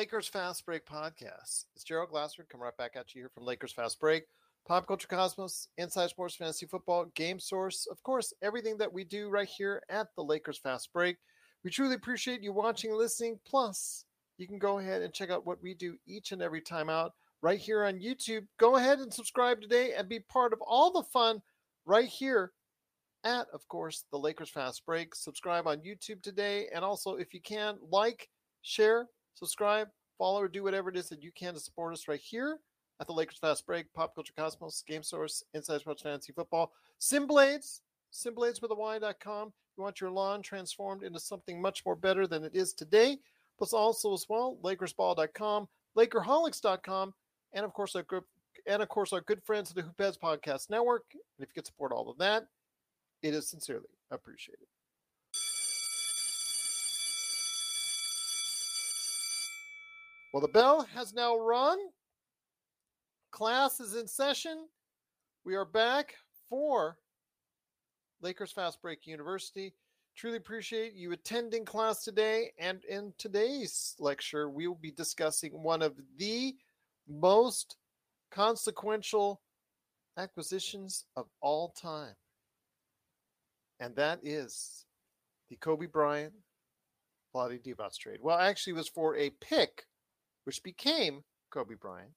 Lakers Fast Break podcast. It's Gerald Glassford coming right back at you here from Lakers Fast Break, Pop Culture Cosmos, Inside Sports Fantasy Football, Game Source, of course, everything that we do right here at the Lakers Fast Break. We truly appreciate you watching and listening. Plus, you can go ahead and check out what we do each and every time out right here on YouTube. Go ahead and subscribe today and be part of all the fun right here at, of course, the Lakers Fast Break. Subscribe on YouTube today. And also, if you can, like, share, subscribe, follow, or do whatever it is that you can to support us right here at the Lakers Fast Break, Pop Culture Cosmos, Game Source, Inside Sports Fantasy Football, Simblades, Simblades with a Y.com. You want your lawn transformed into something much more better than it is today. Plus, also as well, LakersBall.com, LakerHolics.com, and of course, our good, and of course, our good friends at the Hoopheads Podcast Network. And if you could support all of that, it is sincerely appreciated. Well, the bell has now rung. Class is in session. We are back for Lakers Fast Break University. Truly appreciate you attending class today. And in today's lecture, we will be discussing one of the most consequential acquisitions of all time and that is the Kobe Bryant Vlade Divac trade. Well, actually, it was for a pick, which became Kobe Bryant,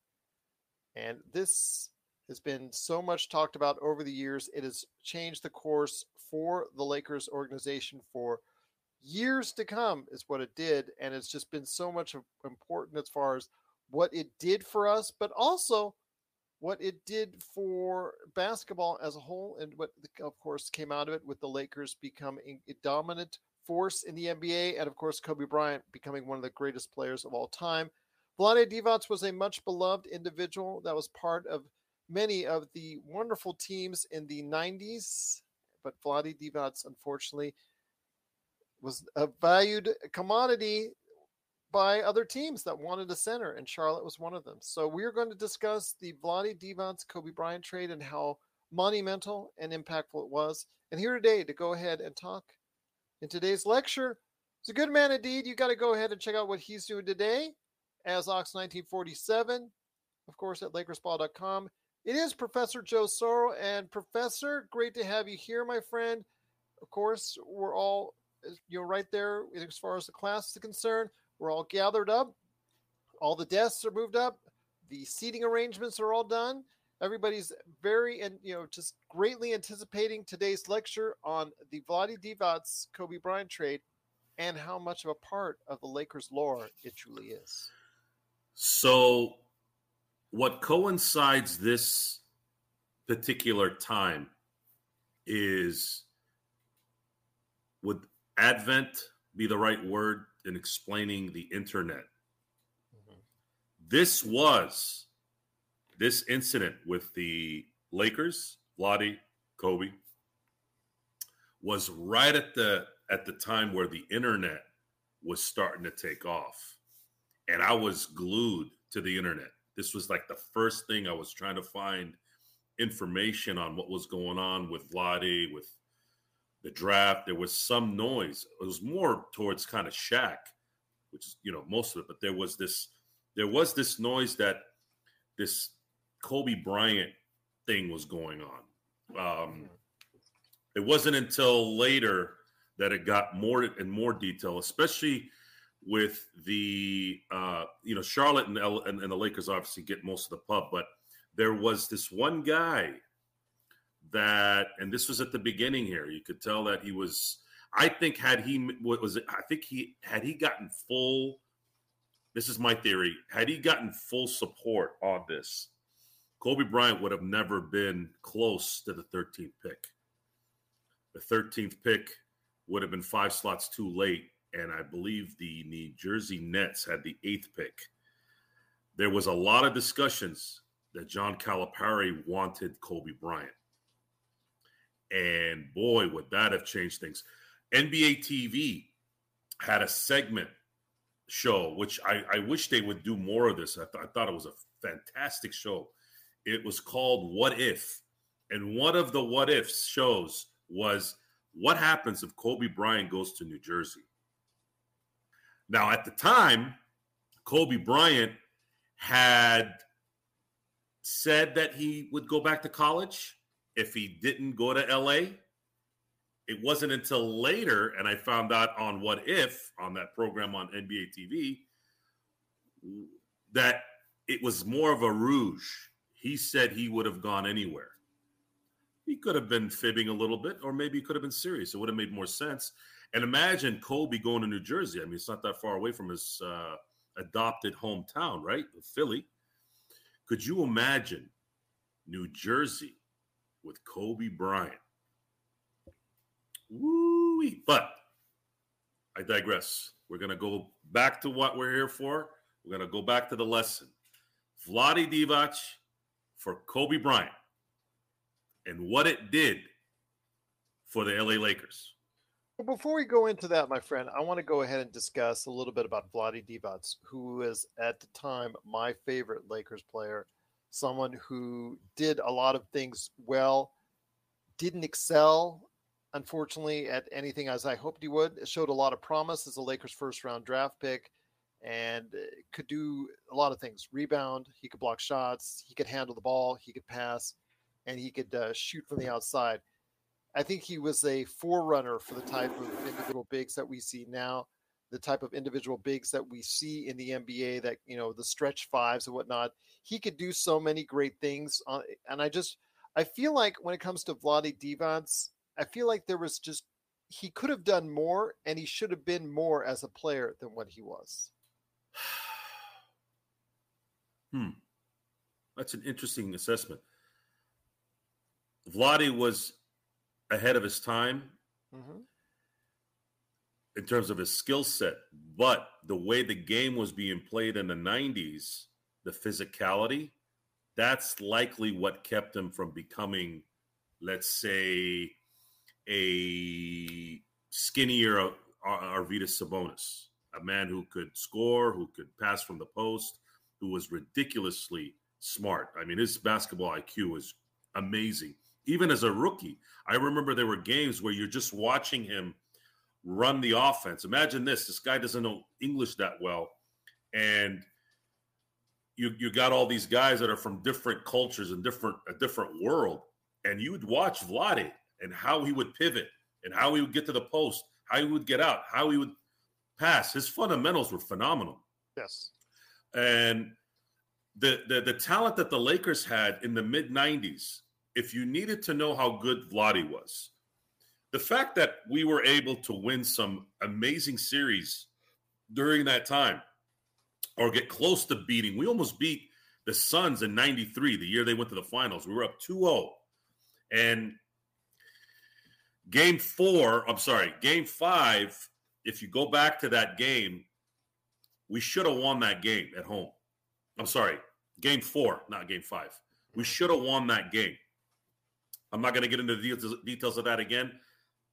and this has been so much talked about over the years. It has changed the course for the Lakers organization for years to come, is what it did, and it's just been so much important as far as what it did for us, but also what it did for basketball as a whole, and what, of course, came out of it with the Lakers becoming a dominant force in the NBA, and of course, Kobe Bryant becoming one of the greatest players of all time. Vlade Divac was a much beloved individual that was part of many of the wonderful teams in the 90s, but Vlade Divac, unfortunately, was a valued commodity by other teams that wanted a center, and Charlotte was one of them. So we are going to discuss the Vlade Divac Kobe Bryant trade and how monumental and impactful it was. And here today to go ahead and talk in today's lecture, it's a good man indeed. You got to go ahead and check out what he's doing today as Ox 1947, of course, at LakersBall.com. It is Professor Joe Soro. And Professor, great to have you here, my friend. Of course, we're all you know right there as far as the class is concerned. We're all gathered up. All the desks are moved up. The seating arrangements are all done. Everybody's very and you know just greatly anticipating today's lecture on the Vlade Divac Kobe Bryant trade and how much of a part of the Lakers lore it truly is. So, what coincides this particular time is would Advent be the right word in explaining the internet. Mm-hmm. This was this incident with the Lakers, Lottie, Kobe, was right at the at the time where the internet was starting to take off. And I was glued to the internet. This was like the first thing I was trying to find information on what was going on with Vlade, with the draft, there was some noise. It was more towards kind of Shaq which is you know most of it. But there was this there was this noise that this Kobe Bryant thing was going on. Um, it wasn't until later that it got more and more detail, especially with the uh, you know Charlotte and, L- and, and the Lakers obviously get most of the pub, but there was this one guy that, and this was at the beginning here. You could tell that he was. I think had he what was it? I think he had he gotten full. This is my theory. Had he gotten full support on this, Kobe Bryant would have never been close to the 13th pick. The 13th pick would have been five slots too late and I believe the New Jersey Nets had the eighth pick. There was a lot of discussions that John Calipari wanted Kobe Bryant. And boy, would that have changed things. NBA TV had a segment show, which I, I wish they would do more of this. I, th- I thought it was a fantastic show. It was called What If? And one of the what ifs shows was what happens if Kobe Bryant goes to New Jersey? Now, at the time, Kobe Bryant had said that he would go back to college if he didn't go to LA. It wasn't until later, and I found out on What If on that program on NBA TV that it was more of a rouge. He said he would have gone anywhere. He could have been fibbing a little bit, or maybe he could have been serious. It would have made more sense. And imagine Kobe going to New Jersey. I mean, it's not that far away from his uh, adopted hometown, right? Philly. Could you imagine New Jersey with Kobe Bryant? Woo! But I digress. We're going to go back to what we're here for. We're going to go back to the lesson. Vlade Divac for Kobe Bryant and what it did for the LA Lakers. Before we go into that, my friend, I want to go ahead and discuss a little bit about Vlade Divac, who is at the time my favorite Lakers player, someone who did a lot of things well, didn't excel, unfortunately, at anything as I hoped he would. It showed a lot of promise as a Lakers first round draft pick and uh, could do a lot of things rebound, he could block shots, he could handle the ball, he could pass, and he could uh, shoot from the outside I think he was a forerunner for the type of individual bigs that we see now, the type of individual bigs that we see in the NBA that, you know, the stretch fives and whatnot. He could do so many great things. Uh, and I just, I feel like when it comes to Vlade Divac, I feel like there was just, he could have done more and he should have been more as a player than what he was. Hmm. That's an interesting assessment. Vlade was ahead of his time mm-hmm. in terms of his skill set. But the way the game was being played in the 90s, the physicality, that's likely what kept him from becoming, let's say, a skinnier Arvydas Sabonis, a man who could score, who could pass from the post, who was ridiculously smart. I mean, his basketball IQ was amazing even as a rookie. I remember there were games where you're just watching him run the offense. Imagine this: this guy doesn't know English that well, and you you got all these guys that are from different cultures and different a different world, and you would watch Vlade and how he would pivot and how he would get to the post, how he would get out, how he would pass. His fundamentals were phenomenal. Yes, and the the, the talent that the Lakers had in the mid '90s if you needed to know how good Vlade was, the fact that we were able to win some amazing series during that time or get close to beating, we almost beat the Suns in 93, the year they went to the finals. We were up 2 0. And game four, I'm sorry, game five, if you go back to that game, we should have won that game at home. I'm sorry, game four, not game five. We should have won that game. I'm not going to get into the details of that again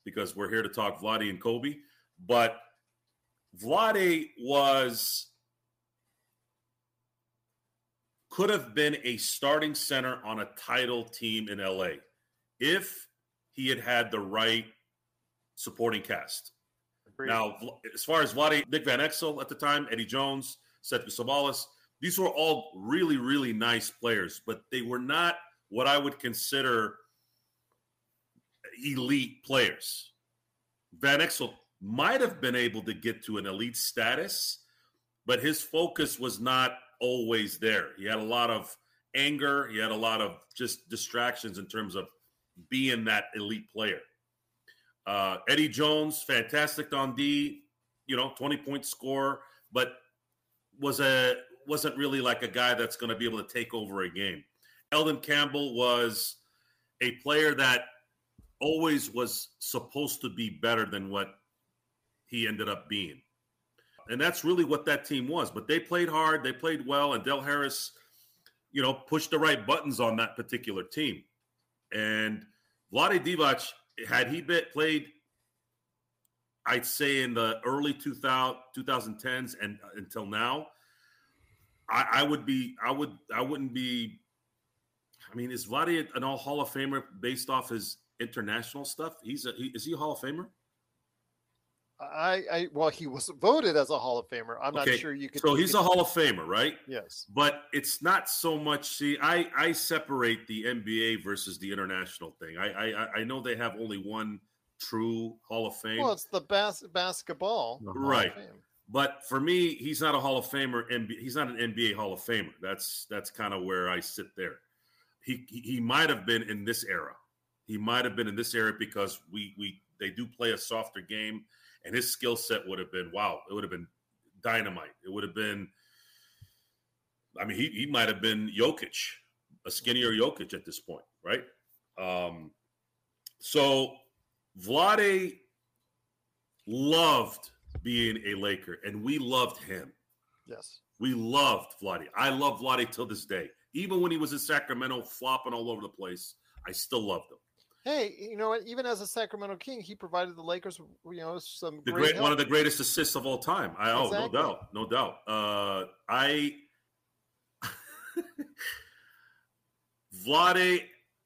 because we're here to talk Vlade and Kobe. But Vlade was could have been a starting center on a title team in LA if he had had the right supporting cast. Now, as far as Vlade, Nick Van Exel at the time, Eddie Jones, Ced Ceballos, these were all really, really nice players, but they were not what I would consider elite players. Van Exel might have been able to get to an elite status, but his focus was not always there. He had a lot of anger, he had a lot of just distractions in terms of being that elite player. Uh, Eddie Jones, fantastic on D, you know, 20 point score, but was a wasn't really like a guy that's going to be able to take over a game. Elden Campbell was a player that always was supposed to be better than what he ended up being. And that's really what that team was. But they played hard, they played well, and Del Harris, you know, pushed the right buttons on that particular team. And Vlade Divac, had he been played, I'd say in the early 2000, 2010s and uh, until now, I, I would be, I would, I wouldn't be. I mean, is Vlade an all Hall of Famer based off his international stuff? He's a, he, is he a Hall of Famer? I, I well, he was voted as a Hall of Famer. I'm okay. not sure you could. So he's a Hall of Famer, right? Yes. But it's not so much. See, I I separate the NBA versus the international thing. I I I know they have only one true Hall of Fame. Well, it's the bas- basketball, right? But for me, he's not a Hall of Famer. He's not an NBA Hall of Famer. That's that's kind of where I sit there. He he might have been in this era. He might have been in this area because we we they do play a softer game and his skill set would have been wow. It would have been dynamite. It would have been. I mean, he he might have been Jokic, a skinnier Jokic at this point, right? Um, so Vlade loved being a Laker, and we loved him. Yes, we loved Vlade. I love Vlade till this day. Even when he was in Sacramento, flopping all over the place, I still loved him hey, you know what? Even as a Sacramento King, he provided the Lakers, you know, some the great, one of the greatest assists of all time. I oh, exactly. no doubt, no doubt. Uh, I Vlade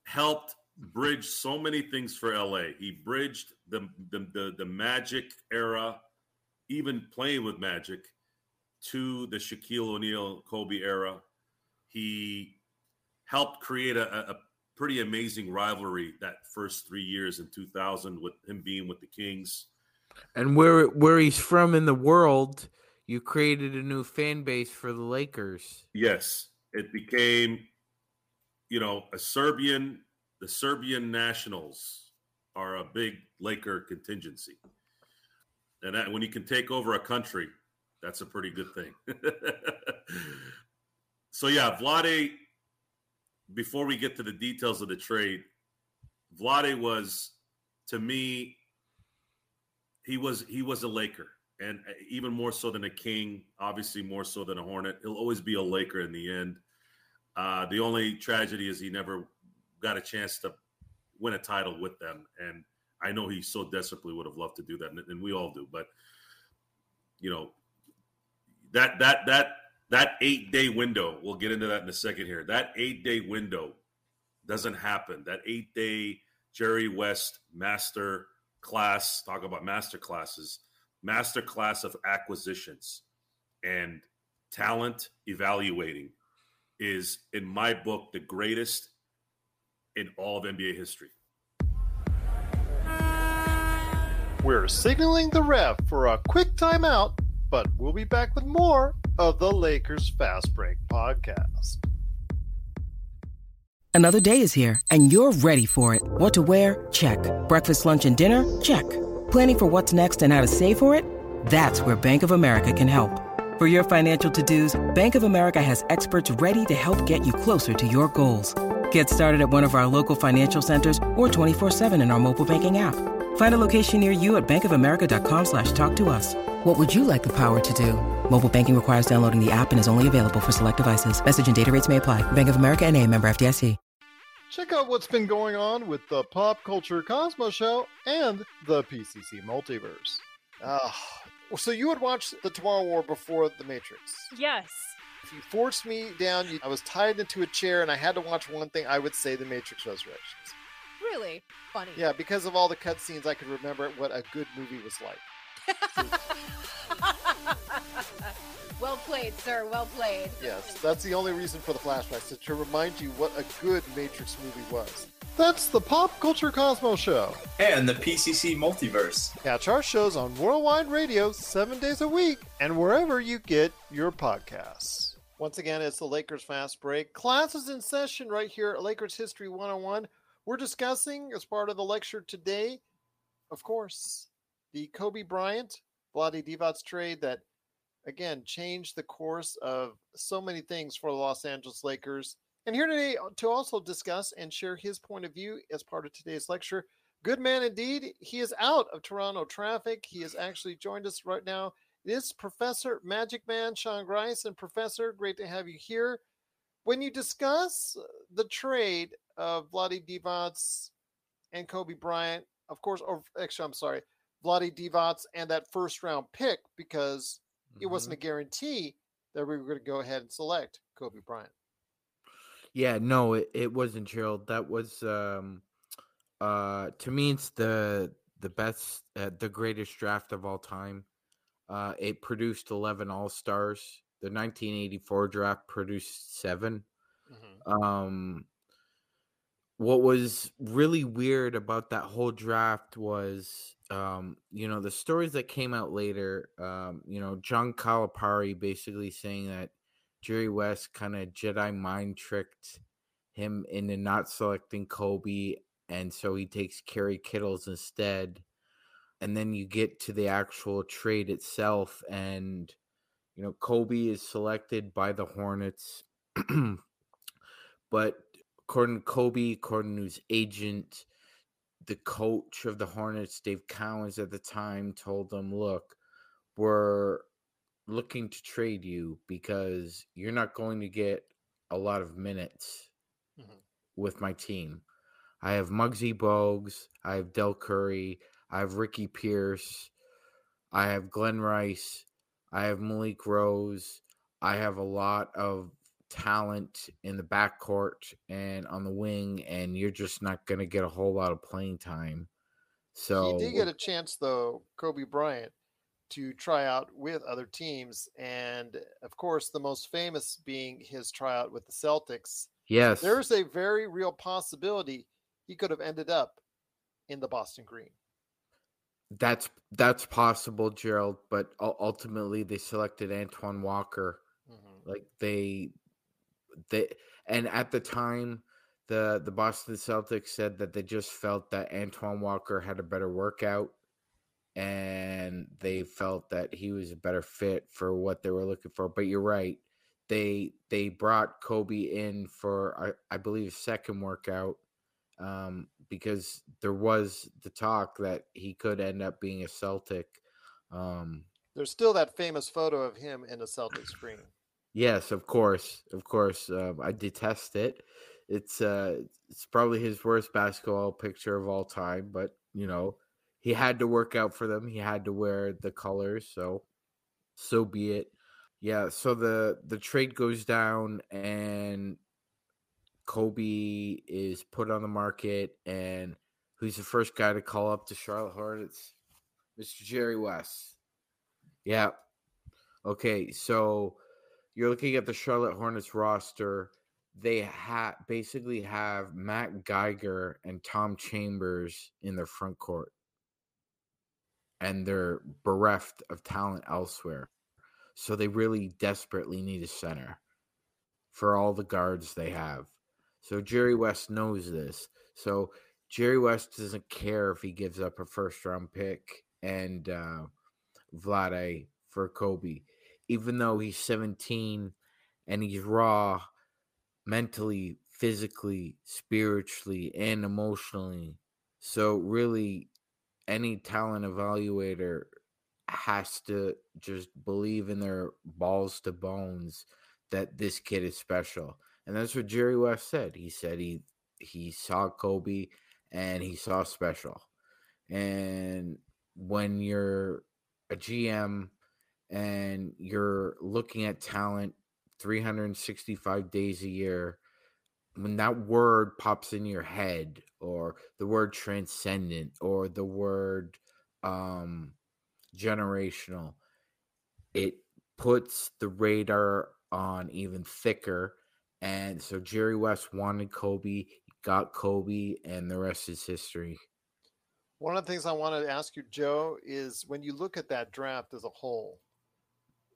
helped bridge so many things for LA. He bridged the the the, the Magic era, even playing with Magic, to the Shaquille O'Neal, Kobe era. He helped create a, a, pretty amazing rivalry that first three years in 2000 with him being with the Kings. And where where he's from in the world, you created a new fan base for the Lakers. Yes, it became, you know, a Serbian. The Serbian nationals are a big Laker contingency, and that, when you can take over a country, that's a pretty good thing. so yeah, Vlade before we get to the details of the trade, Vlade was to me he was he was a Laker and even more so than a King, obviously more so than a Hornet. He'll always be a Laker in the end. Uh, the only tragedy is he never got a chance to win a title with them, and I know he so desperately would have loved to do that, and, and we all do. But you know that that that that eight day window, we'll get into that in a second here. That eight day window doesn't happen. That eight day Jerry West master class, talk about master classes, master class of acquisitions and talent evaluating is, in my book, the greatest in all of NBA history. We're signaling the ref for a quick timeout, but we'll be back with more of the Lakers Fast Break podcast. Another day is here, and you're ready for it. What to wear? Check. Breakfast, lunch, and dinner? Check. Planning for what's next and how to save for it? That's where Bank of America can help. For your financial to dos, Bank of America has experts ready to help get you closer to your goals. Get started at one of our local financial centers or 24-7 in our mobile banking app. Find a location near you at bankofamerica.com slash talk to us. What would you like the power to do? Mobile banking requires downloading the app and is only available for select devices. Message and data rates may apply. Bank of America and a member FDIC. Check out what's been going on with the Pop Culture Cosmos Show and the PCC Multiverse. Uh, so you would watch the Tomorrow War before The Matrix? Yes. If you forced me down, you, I was tied into a chair and I had to watch one thing, I would say The Matrix Resurrections. Really? Funny. Yeah, because of all the cutscenes, I could remember what a good movie was like. well played, sir. Well played. Yes, that's the only reason for the flashbacks, is to remind you what a good Matrix movie was. That's the Pop Culture Cosmos Show. And the PCC Multiverse. Catch our shows on Worldwide Radio seven days a week and wherever you get your podcasts. Once again, it's the Lakers Fast Break. Class is in session right here at Lakers History 101. We're discussing, as part of the lecture today, of course, the Kobe Bryant, Vlade Divac trade that, again, changed the course of so many things for the Los Angeles Lakers. And here today uh, to also discuss and share his point of view as part of today's lecture. Good man indeed. He is out of Toronto traffic. He has actually joined us right now. It is Professor Magic Man Sean Grice. And Professor, great to have you here. When you discuss uh, the trade of Vlade Divac and Kobe Bryant, of course, or actually, I'm sorry, Vlade Divac and that first round pick, because it wasn't a guarantee that we were going to go ahead and select Kobe Bryant. Yeah, no, it, it wasn't Gerald. That was um uh to me it's the the best uh, the greatest draft of all time. Uh it produced 11 All-Stars. The 1984 draft produced 7. Um what was really weird about that whole draft was um you know the stories that came out later um you know John Calipari basically saying that Jerry West kind of Jedi mind tricked him into not selecting Kobe, and so he takes Kerry Kittles instead. And then you get to the actual trade itself, and you know Kobe is selected by the Hornets, but according to Kobe, according to his agent, the coach of the Hornets, Dave Cowens, at the time told them, "Look, we're looking to trade you because you're not going to get a lot of minutes Mhm. with my team. I have Muggsy Bogues, I have Del Curry, I have Ricky Pierce, I have Glen Rice, I have Malik Rose, I have a lot of talent in the backcourt and on the wing, and you're just not going to get a whole lot of playing time. So he did get a chance, though, Kobe Bryant, to try out with other teams. And of course, the most famous being his tryout with the Celtics. yes, There's a very real possibility he could have ended up in the Boston Green. That's that's possible, Gerald. But ultimately, they selected Antoine Walker. Mhm. Like they, they, and at the time, the the Boston Celtics said that they just felt that Antoine Walker had a better workout, and they felt that he was a better fit for what they were looking for. But you're right. They they brought Kobe in for I, I believe second workout um, because there was the talk that he could end up being a Celtic. Um, There's still that famous photo of him in the Celtic green. Yes, of course, of course. Um, I detest it. It's uh, it's probably his worst basketball picture of all time. But you know, he had to work out for them. He had to wear the colors. So, so be it. Yeah. So the the trade goes down and Kobe is put on the market, and who's the first guy to call up to Charlotte Hornets? Mr. Jerry West. Yeah. Okay, so you're looking at the Charlotte Hornets roster. They ha- basically have Matt Geiger and Tom Chambers in their front court, and they're bereft of talent elsewhere. So they really desperately need a center for all the guards they have. So Jerry West knows this. So Jerry West doesn't care if he gives up a first round pick and uh, Vlade for Kobe, even though he's 17 and he's raw mentally, physically, spiritually, and emotionally. So really, any talent evaluator has to just believe in their balls to bones that this kid is special. And that's what Jerry West said. He said he he saw Kobe and he saw special. And when you're a GM and you're looking at talent 365 days a year, when that word pops in your head, or the word transcendent, or the word um, generational. It puts the radar on even thicker. And so Jerry West wanted Kobe, got Kobe, and the rest is history. One of the things I wanted to ask you, Joe, is when you look at that draft as a whole,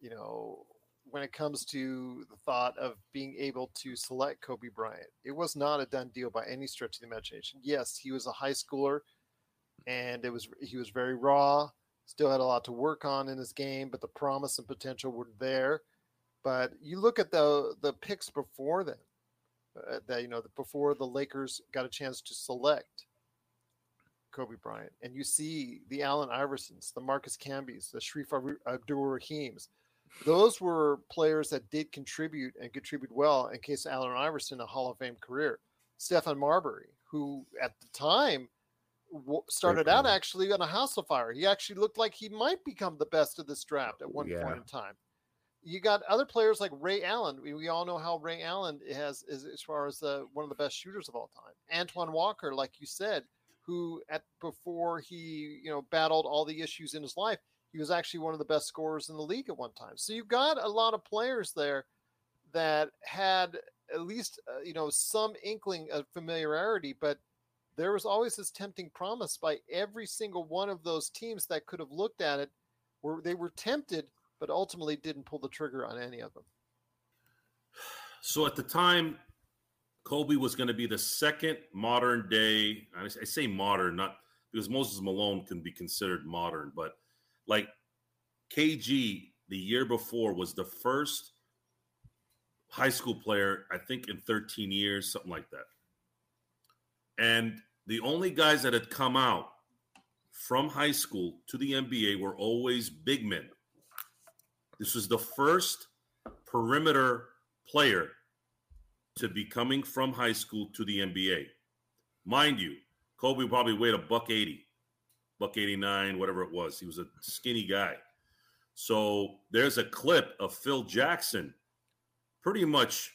you know, when it comes to the thought of being able to select Kobe Bryant, it was not a done deal by any stretch of the imagination. Yes, he was a high schooler, and it was he was very raw. Still had a lot to work on in his game, but the promise and potential were there. But you look at the the picks before then, uh, that you know before the Lakers got a chance to select Kobe Bryant, and you see the Allen Iversons, the Marcus Camby's, the Shareef Abdur Rahims. Those were players that did contribute and contribute well. In case Allen Iverson, a Hall of Fame career. Stephon Marbury, who at the time started out actually on a house of fire. He actually looked like he might become the best of this draft at one yeah. point in time. You got other players like Ray Allen. We, we all know how Ray Allen has is as far as uh, one of the best shooters of all time. Antoine Walker, like you said, who at before he you know battled all the issues in his life, he was actually one of the best scorers in the league at one time. So you've got a lot of players there that had at least uh, you know some inkling of familiarity, but there was always this tempting promise by every single one of those teams that could have looked at it where they were tempted but ultimately didn't pull the trigger on any of them so at the time kobe was going to be the second modern day i say modern not because moses malone can be considered modern but like kg the year before was the first high school player i think in 13 years something like that and the only guys that had come out from high school to the NBA were always big men. This was the first perimeter player to be coming from high school to the NBA. Mind you, Kobe probably weighed a buck 80, buck 89, whatever it was. He was a skinny guy. So there's a clip of Phil Jackson pretty much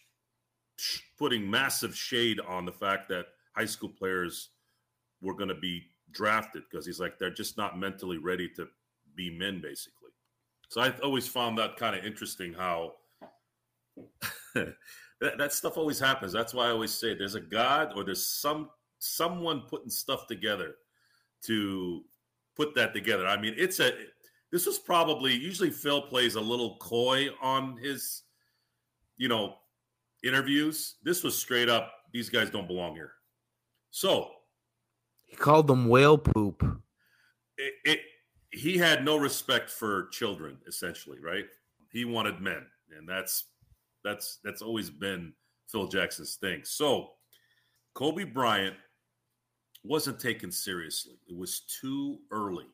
putting massive shade on the fact that high school players were going to be drafted because he's like they're just not mentally ready to be men basically so i always found that kind of interesting how that, that stuff always happens that's why i always say there's a god or there's some someone putting stuff together to put that together i mean it's a this was probably usually phil plays a little coy on his you know interviews this was straight up these guys don't belong here so he called them whale poop. It, it, he had no respect for children, essentially, right? He wanted men, and that's that's that's always been Phil Jackson's thing. So Kobe Bryant wasn't taken seriously. It was too early.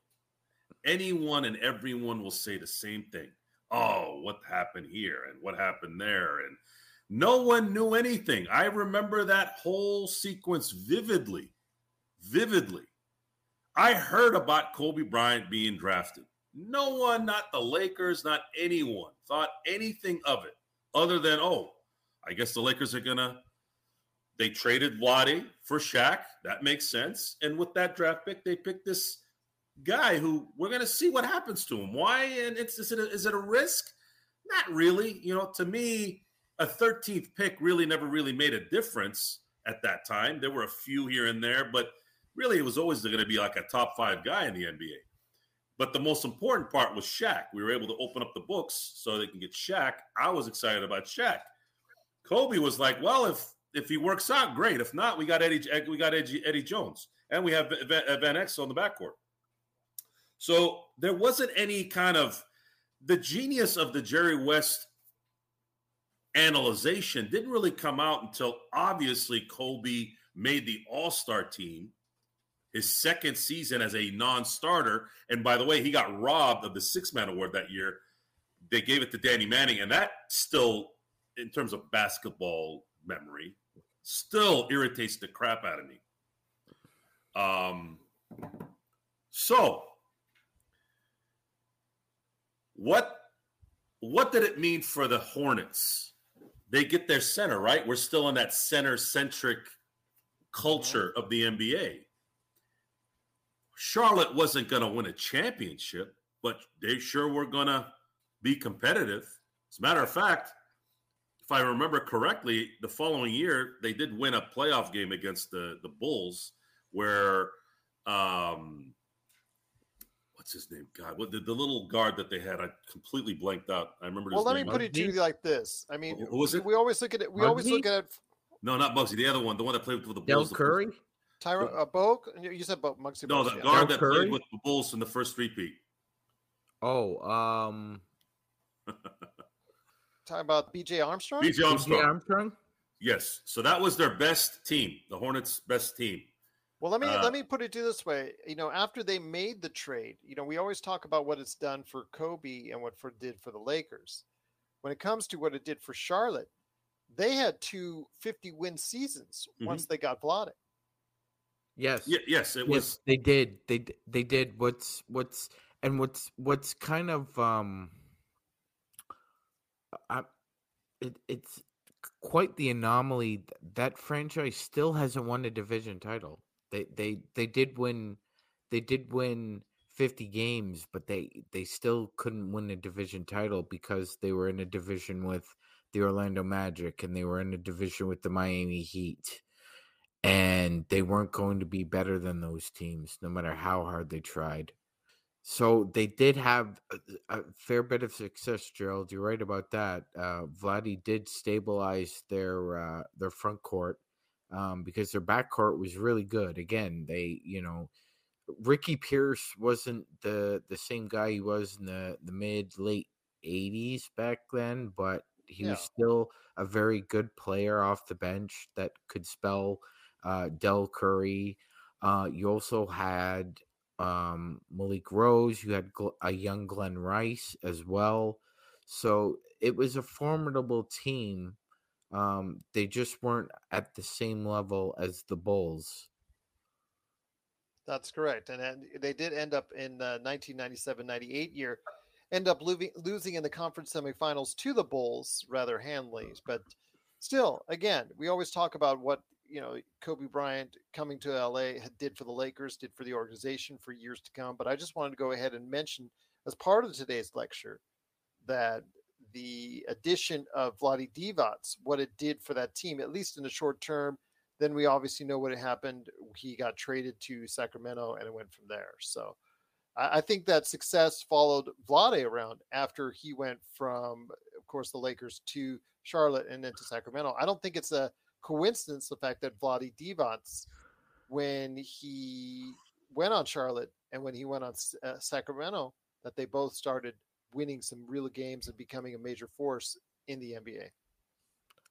Anyone and everyone will say the same thing. Oh, what happened here and what happened there and no one knew anything. I remember that whole sequence vividly vividly. I heard about Kobe Bryant being drafted. No one, not the Lakers, not anyone, thought anything of it other than, oh, I guess the Lakers are gonna. They traded Lottie for Shaq. That makes sense. And with that draft pick, they picked this guy who we're gonna see what happens to him. Why? And it's is it a, is it a risk? Not really. You know, to me, a 13th pick really never really made a difference at that time. There were a few here and there, but really it was always going to be like a top five guy in the NBA. But the most important part was Shaq. We were able to open up the books so they can get Shaq. I was excited about Shaq. Kobe was like, well, if if he works out, great. If not, we got Eddie we got Eddie, Eddie Jones, and we have Van, uh, Van Exel on the backcourt. So there wasn't any kind of the genius of the Jerry West analyzation didn't really come out until obviously Kobe made the All Star team his second season as a non-starter. And by the way, he got robbed of the six-man award that year. They gave it to Danny Manning, and that still, in terms of basketball memory, still irritates the crap out of me. Um, so what what did it mean for the Hornets? They get their center, right? We're still in that center centric culture of the NBA. Charlotte wasn't going to win a championship. but they sure were gonna be competitive. As a matter of fact, if I remember correctly, the following year they did win a playoff game against the the Bulls, where um, what's his name? God, what the, the little guard that they had? I completely blanked out. I remember. Well, his let me name. put it to you like this. I mean, Who was it? we always look at it. We always look at it. No, not Bugsy. The other one, the one that played with the Bulls. the first- Curry. Tyra uh, Bogue. You said Bogue. Muggsy No, the yeah. guard Del that Curry? played with the Bulls in the first repeat. Oh, um, Talking about B.J. Armstrong. B.J. Armstrong. Armstrong. Armstrong. Yes. So that was their best team, the Hornets' best team. Well, let me Uh, let me put it to this way. You know, after they made the trade, you know, we always talk about what it's done for Kobe and what for did for the Lakers. When it comes to what it did for Charlotte, they had two 50 win seasons Mhm. once they got Vlade. Yes. Ye- yes, it yes, was. they did. They they did. What's what's and what's what's kind of um, I, it it's quite the anomaly. That franchise still hasn't won a division title. They they they did win. They did win fifty games, but they they still couldn't win a division title because they were in a division with the Orlando Magic and they were in a division with the Miami Heat and they weren't going to be better than those teams no matter how hard they tried. So they did have a, a fair bit of success, Gerald. You're right about that. Uh, Vladdy did stabilize their uh, their front court um, because their back court was really good. Again, they you know Ricky Pierce wasn't the the same guy he was in the the mid late 80s back then, but he was still a very good player off the bench that could spell uh, Del Curry. Uh, you also had um, Malik Rose. You had a young Glen Rice as well. So it was a formidable team. Um, they just weren't at the same level as the Bulls. That's correct. And, then they did end up in the 1997-98 year, end up losing in the conference semifinals to the Bulls rather handily. But still, again, we always talk about what you know Kobe Bryant coming to LA did for the Lakers, did for the organization for years to come. But I just wanted to go ahead and mention as part of today's lecture that the addition of Vlade Divac, what it did for that team, at least in the short term, then we obviously know what happened. He got traded to Sacramento and it went from there. So I, think that success followed Vlade around after he went from, of course, the Lakers to Charlotte and then to Sacramento. I don't think it's a coincidence the fact that Vlade Divac, when he went on Charlotte and when he went on uh, Sacramento, that they both started winning some real games and becoming a major force in the NBA.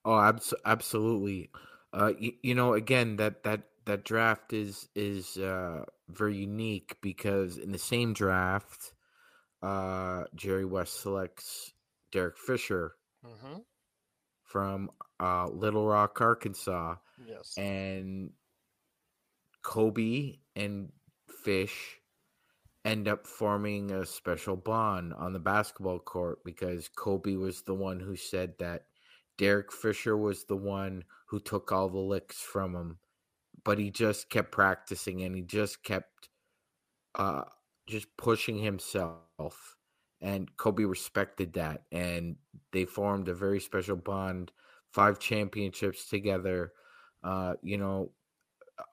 Oh, abs- absolutely. Uh, you, you know, again, that that that draft is is uh, very unique because in the same draft, uh, Jerry West selects Derek Fisher Mm-hmm. From uh, Little Rock, Arkansas, Yes. and Kobe and Fish end up forming a special bond on the basketball court because Kobe was the one who said that Derek Fisher was the one who took all the licks from him, but he just kept practicing and he just kept uh just pushing himself and Kobe respected that and they formed a very special bond five championships together uh you know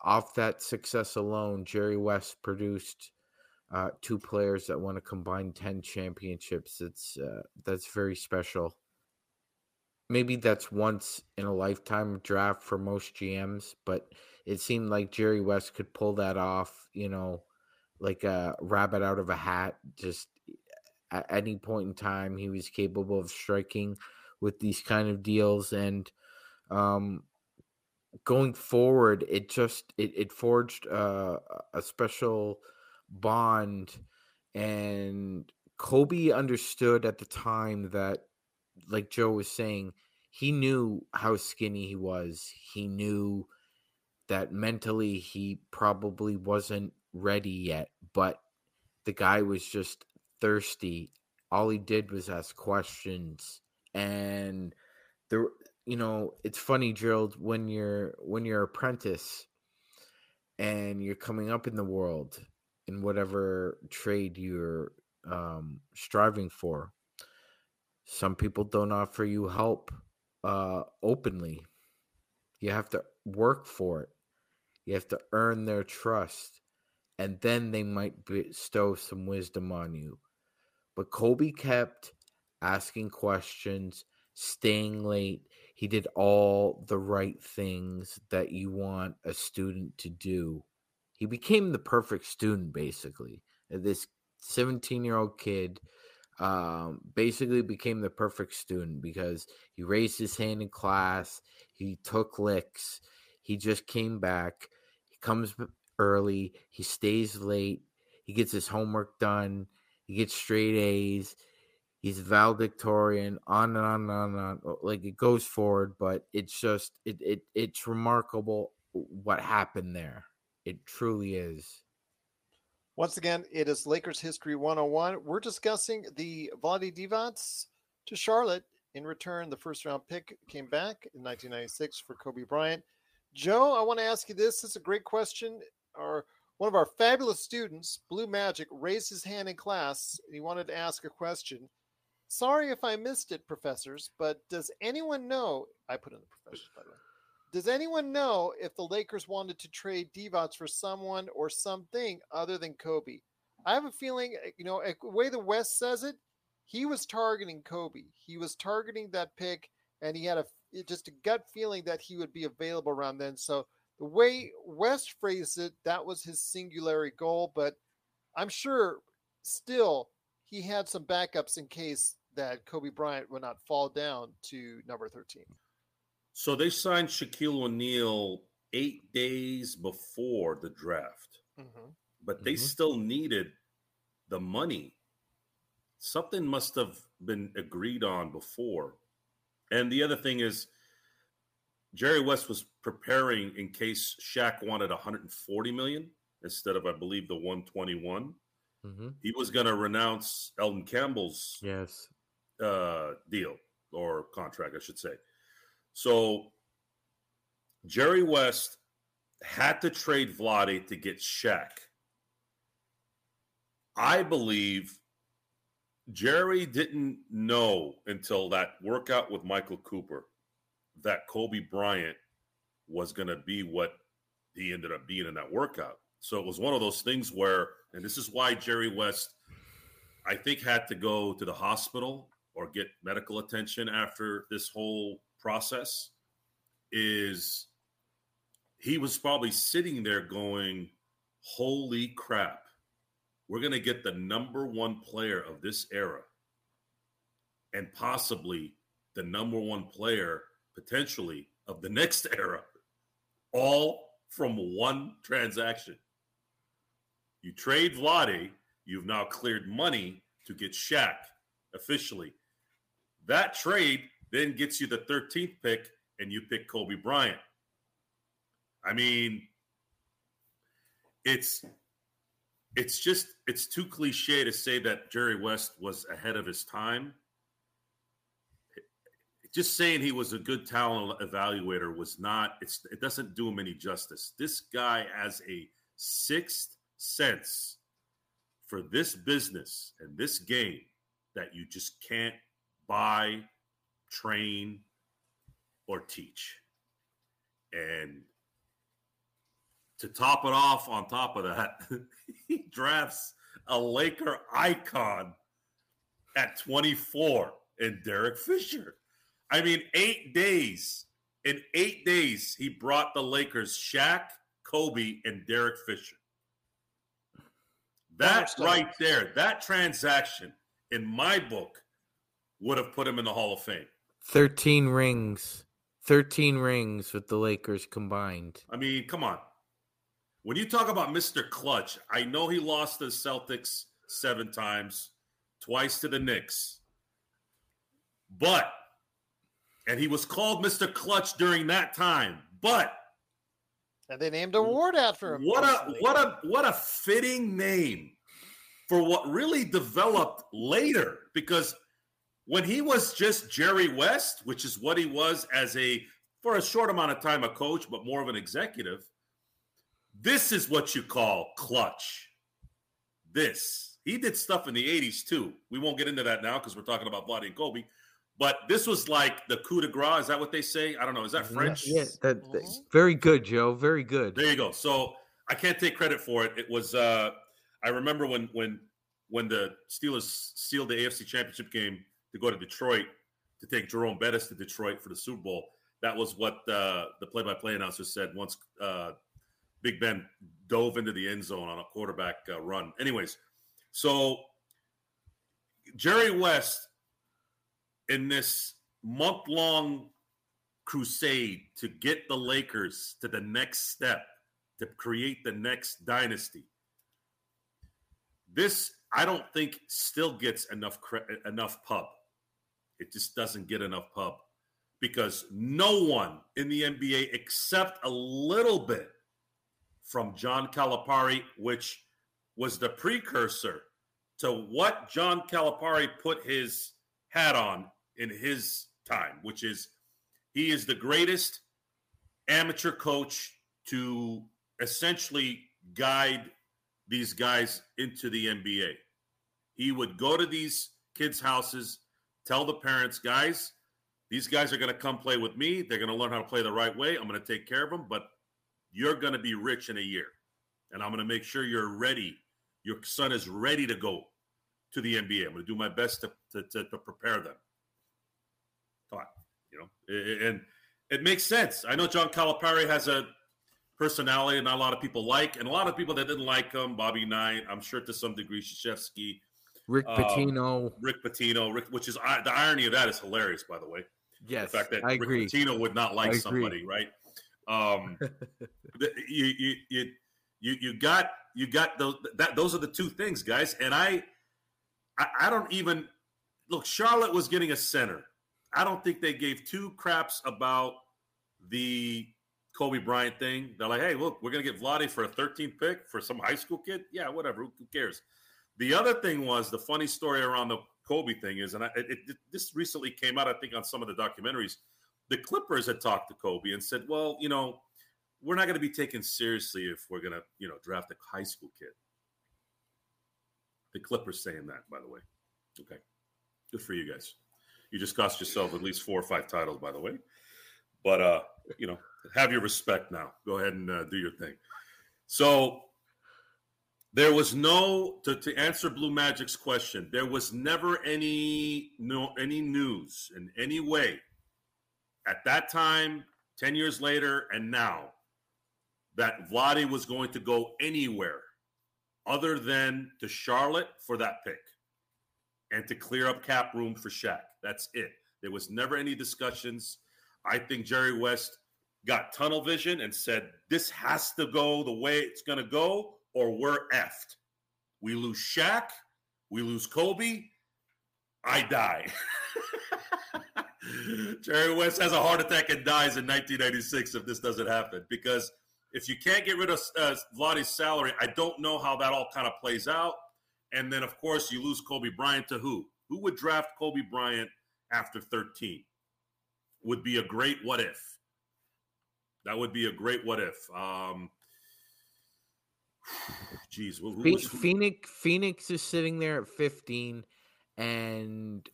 off that success alone Jerry West produced uh two players that won a combined 10 championships. It's uh, that's very special. Maybe that's once in a lifetime draft for most GMs but it seemed like Jerry West could pull that off you know like a rabbit out of a hat just at any point in time he was capable of striking with these kind of deals and um going forward it just it, it forged uh, a special bond and kobe understood at the time that like joe was saying he knew how skinny he was. He knew that mentally he probably wasn't ready yet but the guy was just thirsty all he did was ask questions and there you know it's funny Gerald when you're when you're apprentice and you're coming up in the world in whatever trade you're um, striving for. Some people don't offer you help uh, openly. You have to work for it. You have to earn their trust, and then they might bestow some wisdom on you. But Kobe kept asking questions, staying late. He did all the right things that you want a student to do. He became the perfect student, basically. This 17 year old kid um, basically became the perfect student because he raised his hand in class, he took licks, he just came back, he comes early, he stays late, he gets his homework done, he gets straight A's, he's valedictorian, on and on and on and on. Like it goes forward, but it's just it it it's remarkable what happened there. It truly is. Once again, it is Lakers History 101. We're discussing the Vlade Divac to Charlotte. In return, the first round pick came back in 1996 for Kobe Bryant. Joe, I want to ask you this. This is a great question. Our one of our fabulous students, Blue Magic, raised his hand in class. and He wanted to ask a question. Sorry if I missed it, professors, but does anyone know? I put in the professors, by the way. Does anyone know if the Lakers wanted to trade Divac for someone or something other than Kobe? I have a feeling, eh, you know, eh, the way the West says it, he was targeting Kobe. He was targeting that pick, and he had a just a gut feeling that he would be available around then. So the way West phrased it, that was his singularity goal. But I'm sure still he had some backups in case that Kobe Bryant would not fall down to number 13. So they signed Shaquille O'Neal eight days before the draft, mm-hmm. but they mm-hmm. still needed the money. Something must have been agreed on before. And the other thing is, Jerry West was preparing in case Shaq wanted 140 million instead of, I believe, the 121. Mm-hmm. He was going to renounce Elden Campbell's yes uh, deal or contract, I should say. So Jerry West had to trade Vlade to get Shaq. I believe Jerry didn't know until that workout with Michael Cooper that Kobe Bryant was going to be what he ended up being in that workout. So it was one of those things where, and this is why Jerry West, I think, had to go to the hospital or get medical attention after this whole process is he was probably sitting there going, Holy crap, we're going to get the number one player of this era and possibly the number one player potentially of the next era, all from one transaction. You trade Vlade, you've now cleared money to get Shaq officially. That trade then gets you the 13th pick and you pick Kobe Bryant. I mean, it's it's just it's too cliche to say that Jerry West was ahead of his time. Just saying he was a good talent evaluator was not it doesn't do him any justice. This guy has a sixth sense for this business and this game that you just can't buy train, or teach. And to top it off, on top of that, he drafts a Laker icon at 24 in Derek Fisher. I mean, eight days. In eight days, he brought the Lakers Shaq, Kobe, and Derek Fisher. That right there, that transaction in my book would have put him in the Hall of Fame. 13 rings. 13 rings with the Lakers combined. I mean, come on. When you talk about Mr. Clutch, I know he lost to the Celtics seven times, twice to the Knicks. But, and he was called Mr. Clutch during that time. But, and they named a award after him. What a what a what a fitting name for what really developed later because when he was just Jerry West, which is what he was as a for a short amount of time a coach, but more of an executive. This is what you call clutch. This He did stuff in the 80s too. We won't get into that now because we're talking about Vlade and Kobe. But this was like the coup de grace. Is that what they say? I don't know. Is that French? Yeah, that, Mhm. that's very good, Joe. Very good. There you go. So I can't take credit for it. It was uh I remember when when when the Steelers sealed the AFC championship game to go to Detroit to take Jerome Bettis to Detroit for the Super Bowl. That was what uh, the play-by-play announcer said once uh, Big Ben dove into the end zone on a quarterback uh, run. Anyways, so Jerry West in this month-long crusade to get the Lakers to the next step to create the next dynasty. This I don't think still gets enough enough pub. It just doesn't get enough pub because no one in the NBA except a little bit from John Calipari, which was the precursor to what John Calipari put his hat on in his time, which is he is the greatest amateur coach to essentially guide these guys into the NBA. He would go to these kids' houses, tell the parents, guys, these guys are going to come play with me. They're going to learn how to play the right way. I'm going to take care of them, but you're going to be rich in a year. And I'm going to make sure you're ready. Your son is ready to go to the NBA. I'm going to do my best to, to, to, to prepare them. You know, and it makes sense. I know John Calipari has a personality not a lot of people like, and a lot of people that didn't like him, Bobby Knight, I'm sure to some degree, Krzyzewski, Rick um, Pitino. Rick Pitino, Rick, which is the irony of that is hilarious, by the way. yes, the fact that I Rick agree. Pitino would not like somebody, right? Um, you, you, you, you, you got, you got those. That those are the two things, guys. And I, I, I don't even look. Charlotte was getting a center. I don't think they gave two craps about the Kobe Bryant thing. They're like, hey, look, we're gonna get Vlade for a 13th pick for some high school kid. Yeah, whatever. Who cares? The other thing was the funny story around the Kobe thing is, and I, it, it, this recently came out, I think, on some of the documentaries. The Clippers had talked to Kobe and said, well, you know, we're not going to be taken seriously if we're going to, you know, draft a high school kid. The Clippers saying that, by the way. Okay. Good for you guys. You just cost yourself at least four or five titles, by the way. But, uh, you know, have your respect now. Go ahead and uh, do your thing. So there was no to, to answer Blue Magic's question. There was never any no any news in any way at that time, ten years later, and now that Vladi was going to go anywhere other than to Charlotte for that pick and to clear up cap room for Shaq. That's it. There was never any discussions. I think Jerry West got tunnel vision and said, this has to go the way it's going to go, or we're effed. We lose Shaq, we lose Kobe, I die. Jerry West has a heart attack and dies in 1996 if this doesn't happen. Because if you can't get rid of uh, Vladi's salary, I don't know how that all kind of plays out. And then, of course, you lose Kobe Bryant to who? Who would draft Kobe Bryant after 13? Would be a great what if. That would be a great what if. Um, geez, who, who was, Phoenix Phoenix is sitting there at 15 and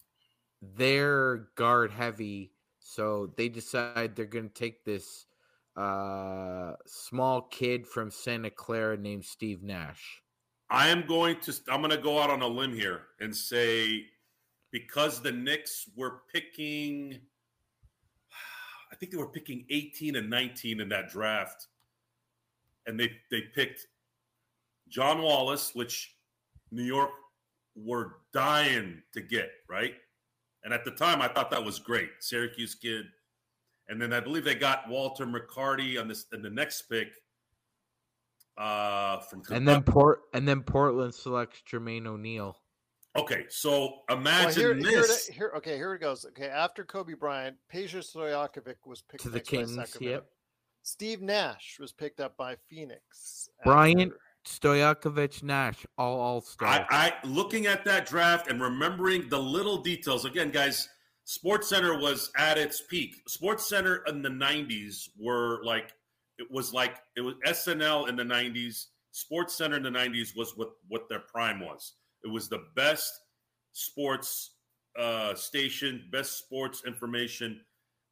they're guard heavy so they decide they're going to take this uh small kid from Santa Clara named Steve Nash. I am going to. I'm going to go out on a limb here and say because the Knicks were picking, I think they were picking 18 and 19 in that draft, and they they picked John Wallace, which New York were dying to get right, and at the time I thought that was great, Syracuse kid, and then I believe they got Walter McCarty on this in the next pick. Uh, from And then Port and then Portland selects Jermaine O'Neal. Okay, so imagine here, here, this. it- here, okay, here it goes. Okay, after Kobe Bryant, Peja Stojakovic was picked To the next by Kings, yep. Steve Nash was picked up by Phoenix. Bryant, after- Stojakovic, Nash, all all I. I looking at that draft and remembering the little details. Again, guys, Sports Center was at its peak. Sports Center in the '90s were like it was like it was SNL in the '90s. Sports Center in the '90s was what what their prime was. It was the best sports uh, station, best sports information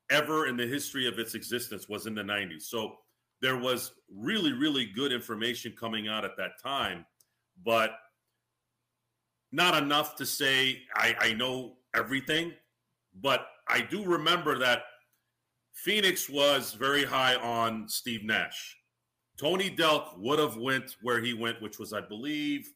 ever in the history of its existence was in the 90s. So there was really, really good information coming out at that time, but not enough to say I, I know everything. But I do remember that Phoenix was very high on Steve Nash. Tony Delk would have went where he went, which was, I believe,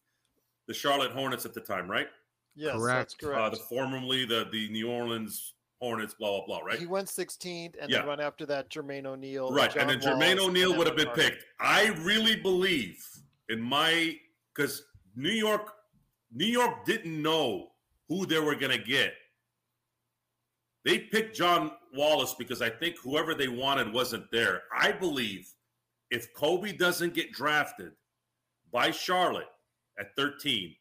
the Charlotte Hornets at the time, right? Yes, Correct. that's correct. Uh, the formerly the the New Orleans Hornets, blah blah blah, right? He went 16th, and Yeah. then right after that, Jermaine O'Neal. right, and then John Jermaine Wallace, O'Neal would have been Evan Carter. picked. I really believe in my because New York, New York didn't know who they were going to get. They picked John Wallace because I think whoever they wanted wasn't there. I believe if Kobe doesn't get drafted by Charlotte at 13,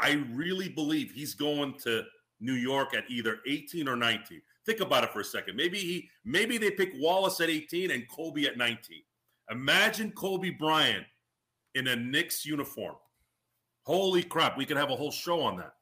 I really believe he's going to New York at either 18 or 19. Think about it for a second. Maybe he maybe they pick Wallace at 18 and Kobe at 19. Imagine Kobe Bryant in a Knicks uniform. Holy crap, we could have a whole show on that.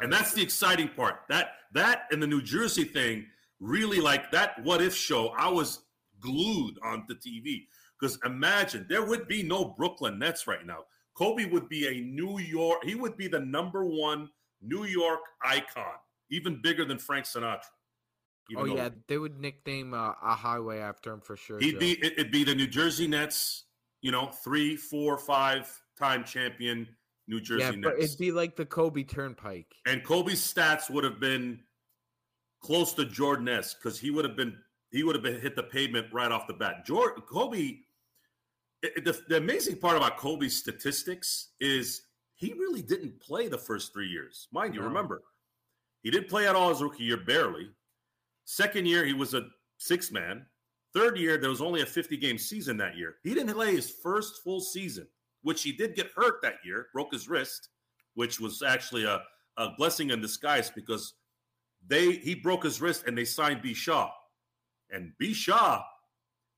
And that's the exciting part. That that and the New Jersey thing really like that what if show. I was glued onto TV because imagine there would be no Brooklyn Nets right now. Kobe would be a New York. He would be the number one New York icon, even bigger than Frank Sinatra. Oh yeah, they would nickname uh, a highway after him for sure. He'd Joe. be it'd be the New Jersey Nets. You know, three, four, five time champion New Jersey yeah, Nets. it'd be like the Kobe Turnpike. and Kobe's stats would have been close to Jordan S because he would have been he would have been hit the pavement right off the bat. Jordan Kobe. it- the, the amazing part about Kobe's statistics is he really didn't play the first three years. Mind you, No. remember he didn't play at all his rookie year, barely. Second year, he was a six man. Third year, there was only a 50 game season that year. He didn't play his first full season, which he did get hurt that year, broke his wrist, which was actually a, a blessing in disguise because they he broke his wrist and they signed B. Shaw. And B. Shaw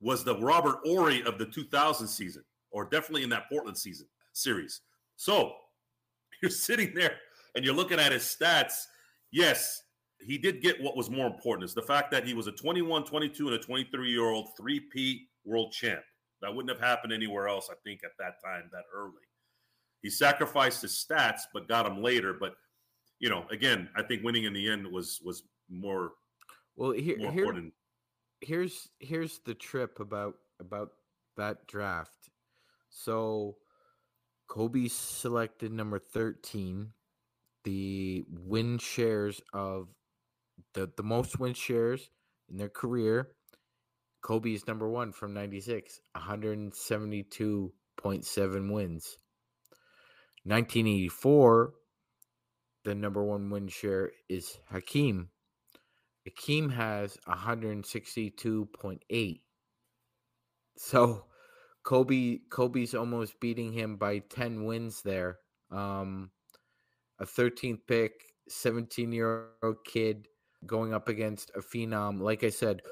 was the Robert Horry of the 2000 season, or definitely in that Portland season series. So you're sitting there and you're looking at his stats. Yes, he did get what was more important is the fact that he was a 21, 22, and a 23 year old three-peat world champ. That wouldn't have happened anywhere else, I think, at that time, that early. He sacrificed his stats, but got them later. But you know, again, I think winning in the end was was more Well, here, more here important. here's here's the trip about about that draft. So Kobe selected number 13. The win shares of the the most win shares in their career. Kobe is number 1 from 96, 172.7 wins. 1984 the number 1 win share is Hakeem Akeem has 162.8. So Kobe Kobe's almost beating him by 10 wins there. Um a 13th pick, 17-year-old kid going up against a phenom. Like I said,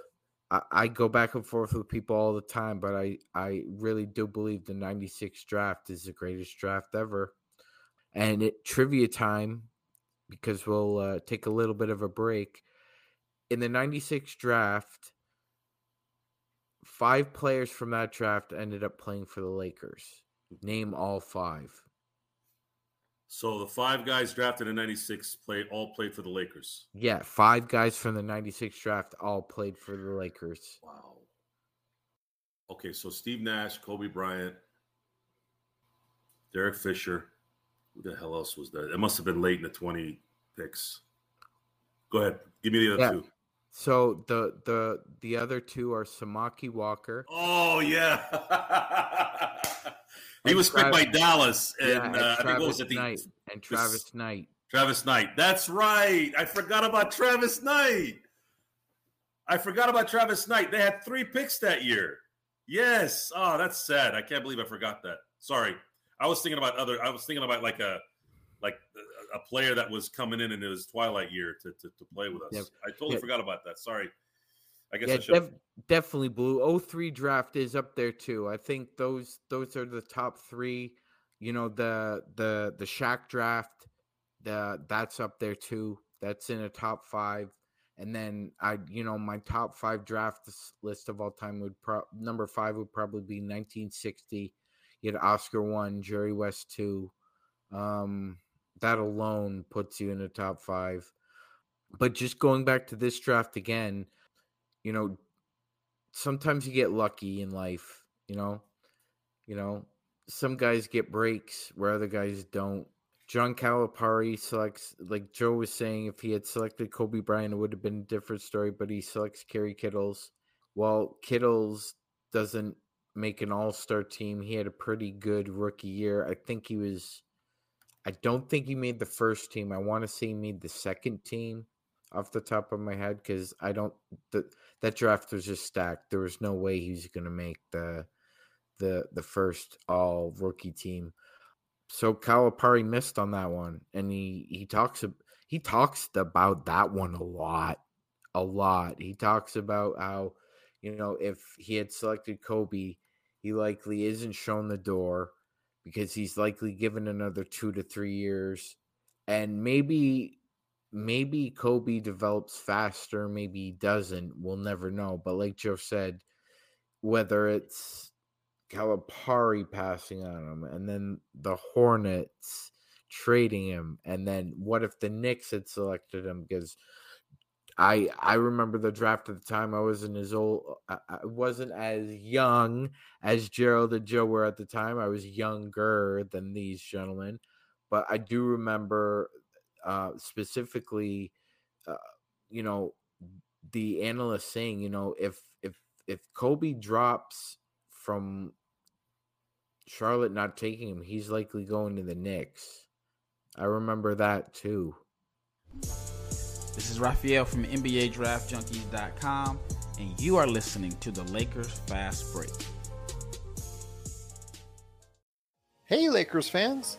I, I go back and forth with people all the time, but I I really do believe the 96 draft is the greatest draft ever. And it trivia time because we'll uh, take a little bit of a break in the 96 draft, five players from that draft ended up playing for the Lakers. Name all five. So the five guys drafted in '96 played all played for the Lakers. Yeah, five guys from the 96 draft all played for the Lakers. Wow. Okay, so Steve Nash, Kobe Bryant, Derek Fisher. Who the hell else was there? It must have been late in the 20 picks. Go ahead. Give me the other Yeah. two. So the the the other two are Samaki Walker. Oh, yeah. he was picked by Dallas. And, yeah, and uh, I think what Travis was it? The, Knight and Travis Knight. Travis Knight. That's right. I forgot about Travis Knight. I forgot about Travis Knight. They had three picks that year. Yes. Oh, that's sad. I can't believe I forgot that. Sorry. I was thinking about other. I was thinking about like a like a, player that was coming in in his twilight year to to, to play with us. Yeah. I totally Yeah. forgot about that. Sorry. I guess Yeah, I def- definitely blue. 03 draft is up there too. I think those those are the top three. you know the the the Shaq draft, the that's up there too. That's in a top five. And then I, you know, my top five draft list of all time would pro- number five would probably be 1960. You had Oscar one, Jerry West two. Um, that alone puts you in the top five. But just going back to this draft again, you know, sometimes you get lucky in life. You know, you know, some guys get breaks where other guys don't. John Calipari selects, like Joe was saying, if he had selected Kobe Bryant, it would have been a different story, but he selects Kerry Kittles. While Kittles doesn't make an all star team, he had a pretty good rookie year. I think he was, I don't think he made the first team. I want to say he made the second team off the top of my head because I don't, the, that draft was just stacked. There was no way he was going to make the, the the first all rookie team so Calipari missed on that one, and he he talks he talks about that one a lot, a lot. He talks about how you know if he had selected Kobe, he likely isn't shown the door because he's likely given another two to three years, and maybe maybe Kobe develops faster, maybe he doesn't. We'll never know. But like Joe said, whether it's Calipari passing on him, and then the Hornets trading him, and then what if the Knicks had selected him? Because I I remember the draft at the time. I wasn't as old. I, I wasn't as young as Gerald and Joe were at the time. I was younger than these gentlemen, but I do remember uh, specifically, uh, you know, the analyst saying, you know, if if if Kobe drops from Charlotte not taking him, he's likely going to the Knicks. I remember that too. This is Raphael from NBA Draft Junkies.com, and you are listening to the Lakers Fast Break. Hey, Lakers fans!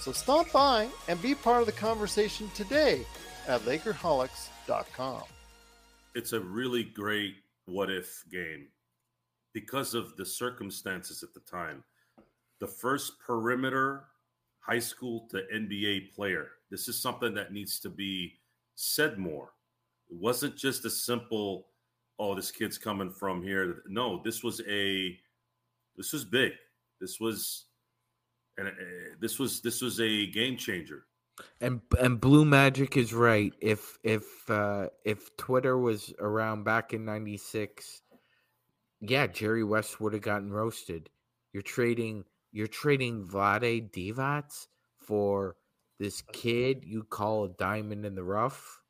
So stop by and be part of the conversation today at Lakerholics.com. It's a really great what if game because of the circumstances at the time the first perimeter high school to NBA player. This is something that needs to be said more. It wasn't just a simple, oh, this kid's coming from here. No, this was a, this was big. This was, and uh, this was this was a game changer. And and Blue Magic is right. If if uh, if Twitter was around back in '96, yeah, Jerry West would have gotten roasted. You're trading you're trading Vlade Divac for this kid you call a diamond in the rough.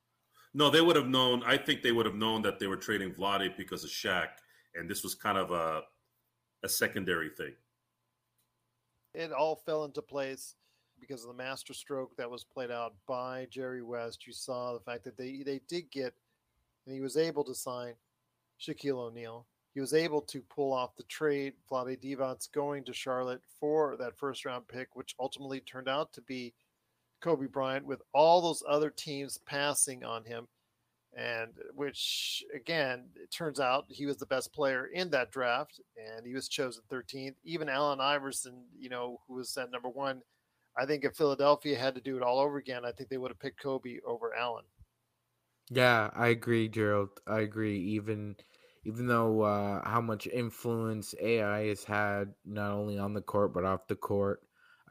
No, they would have known. I think they would have known that they were trading Vlade because of Shaq, and this was kind of a a secondary thing. It all fell into place because of the master stroke that was played out by Jerry West. You saw the fact that they they did get, and he was able to sign Shaquille O'Neal he was able to pull off the trade. Vlade Divac going to Charlotte for that first round pick, which ultimately turned out to be Kobe Bryant, with all those other teams passing on him. And which, again, it turns out he was the best player in that draft, and he was chosen 13th. Even Allen Iverson, you know, who was at number one, I think if Philadelphia had to do it all over again, I think they would have picked Kobe over Allen. Yeah, I agree, Gerald. I agree. Even even though uh, how much influence AI has had not only on the court but off the court,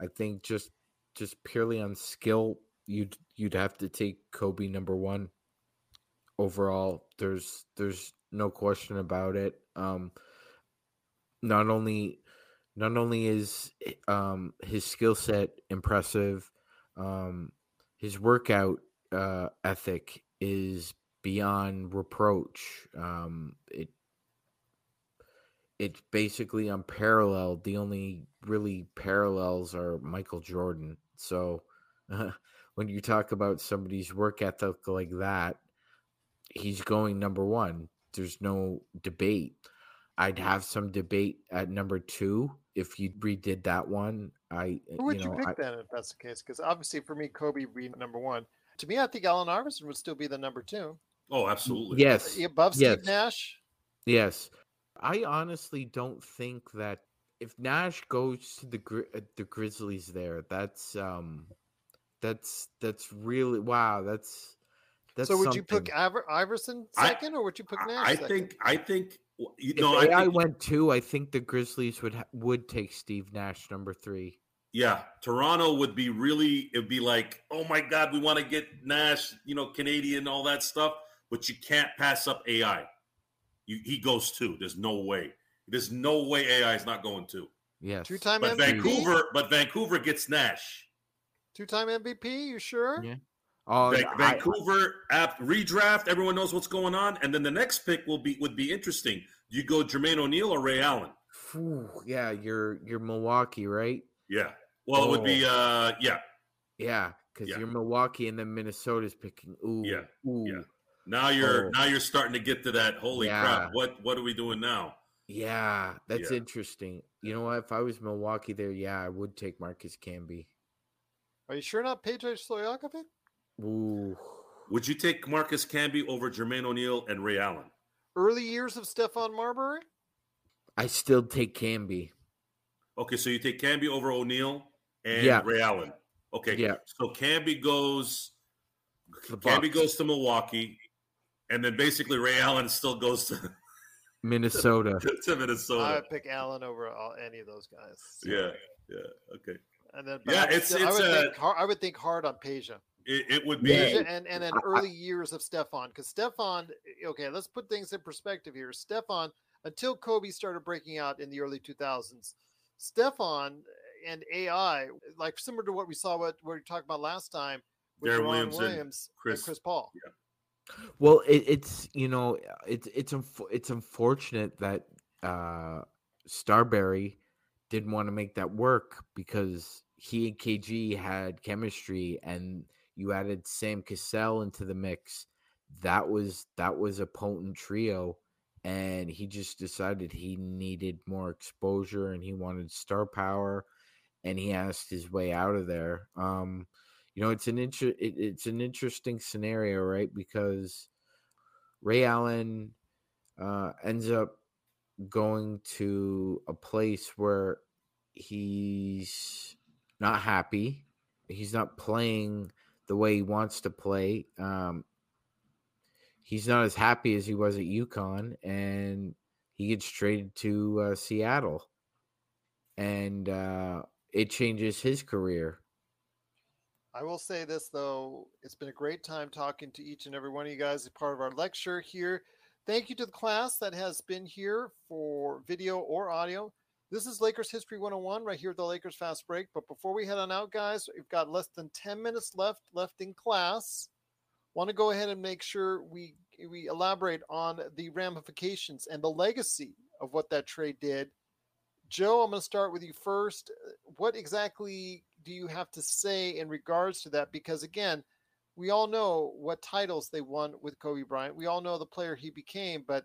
I think just just purely on skill, you'd you'd have to take Kobe number one overall. There's there's no question about it. Um, not only not only is um, his skill set impressive, um, his workout uh, ethic is beyond reproach. Um, it it's basically unparalleled. The only really parallels are Michael Jordan. So uh, when you talk about somebody's work ethic like that, he's going number one. There's no debate. I'd have some debate at number two if you redid that one. I Who would you, know, pick I- then if that's the case? Because obviously for me, Kobe would be number one. To me, I think Allen Iverson would still be the number two. Oh, absolutely. yes, Above Steve yes. Nash? Yes, I honestly don't think that if Nash goes to the Gri- uh, the Grizzlies, there, that's um, that's that's really wow. That's that's so would you pick Iver- Iverson I- second, or would you pick Nash I second? think. I think. You know, If know, I AI think, went two, I think the Grizzlies would ha- would take Steve Nash number three. Yeah, Toronto would be really. It'd be like, oh my God, we want to get Nash, you know, Canadian, all that stuff, but you can't pass up AI. You, he goes two. There's no way. There's no way AI is not going two. Yeah, Two-time But MVP. Vancouver, but Vancouver gets Nash. Two-time MVP. You sure? Yeah. Oh, Van- I- Vancouver app redraft. Everyone knows what's going on, and then the next pick will be would be interesting. Do you go Jermaine O'Neal or Ray Allen? Yeah, you're you're Milwaukee, right? Yeah. Well, it would be. uh Yeah. Yeah, because Yeah. you're Milwaukee, and then Minnesota's picking. Ooh, Yeah, ooh, yeah. Now you're Oh. now you're starting to get to that. Holy Yeah. crap! What what are we doing now? Yeah, that's Yeah. interesting. You know what? If I was Milwaukee there, yeah, I would take Marcus Camby. Are you sure not Pedro Stojakovic? Ooh. Would you take Marcus Camby over Jermaine O'Neal and Ray Allen? Early years of Stephon Marbury? I still take Camby. Okay, so you take Camby over O'Neal and Yeah. Ray Allen. Okay, Yeah. So Camby goes. The Camby Bucks. goes to Milwaukee, and then basically Ray Allen still goes to, Minnesota. to Minnesota. I would pick Allen over all, any of those guys. yeah, yeah. Okay. And then Yeah, I would it's- still- I it's would a- think hard, I would think hard on Peja. It, it would be. Yeah. and and then early years of Stephon because Stephon. Okay, let's put things in perspective here. Stephon, until Kobe started breaking out in the early 2000s, Stephon and AI, like similar to what we saw what we talked about last time with Darren Deron Williams and Williams and Chris- Chris, Paul. Well, it, it's you know it's it's it's unfortunate that uh Starbury didn't want to make that work because he and KG had chemistry, and you added Sam Cassell into the mix. That was that was a potent trio, and he just decided he needed more exposure and he wanted star power, and he asked his way out of there. Um, you know it's an inter- it, it's an interesting scenario right because ray allen uh ends up going to a place where he's not happy he's not playing the way he wants to play um he's not as happy as he was at UConn and he gets traded to uh, seattle and uh it changes his career I will say this though, it's been a great time talking to each and every one of you guys as part of our lecture here. Thank you to the class that has been here for video or audio. This is Lakers History 101 right here at the Lakers Fast Break. But before we head on out, guys, we've got less than 10 minutes left left in class. Want to go ahead and make sure we we elaborate on the ramifications and the legacy of what that trade did. Joe, I'm going to start with you first. What exactly do you have to say in regards to that? Because again, we all know what titles they won with Kobe Bryant. We all know the player he became, but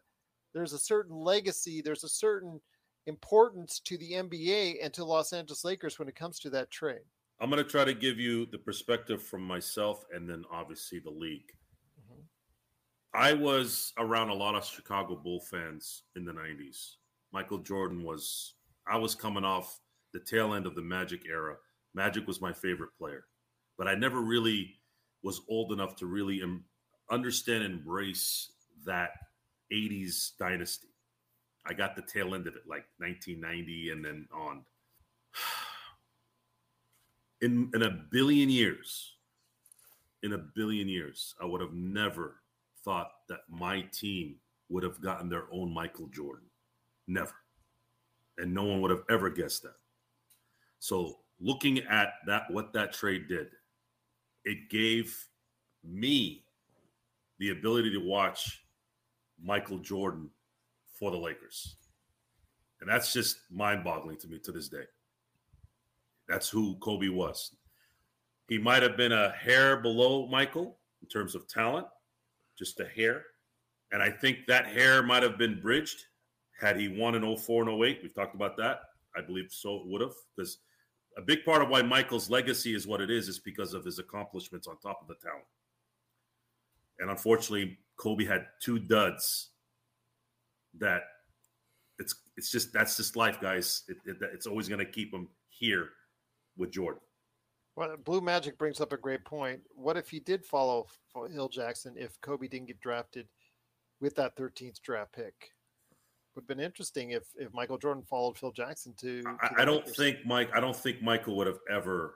there's a certain legacy, there's a certain importance to the NBA and to Los Angeles Lakers when it comes to that trade. I'm going to try to give you the perspective from myself and then obviously the league. Mm-hmm. I was around a lot of Chicago Bull fans in the 90s. Michael Jordan was, I was coming off the tail end of the Magic era. Magic was my favorite player, but I never really was old enough to really understand and embrace that 80s dynasty. I got the tail end of it, like 1990 and then on. In, in a billion years, in a billion years, I would have never thought that my team would have gotten their own Michael Jordan. Never. And no one would have ever guessed that. So looking at that what that trade did, it gave me the ability to watch Michael Jordan for the Lakers. And that's just mind-boggling to me to this day. That's who Kobe was. He might have been a hair below Michael in terms of talent, just a hair. And I think that hair might have been bridged had he won in 04 and 08. We've talked about that. I believe so would have. Because a big part of why Michael's legacy is what it is is because of his accomplishments on top of the talent. And unfortunately, Kobe had two duds that it's it's just that's just life, guys. It, it, it's always going to keep him here with Jordan. Well, Blue Magic brings up a great point. What if he did follow Phil Jackson if Kobe didn't get drafted with that 13th draft pick? Would have been interesting if if Michael Jordan followed Phil Jackson to. to I, I don't think Mike. I don't think Michael would have ever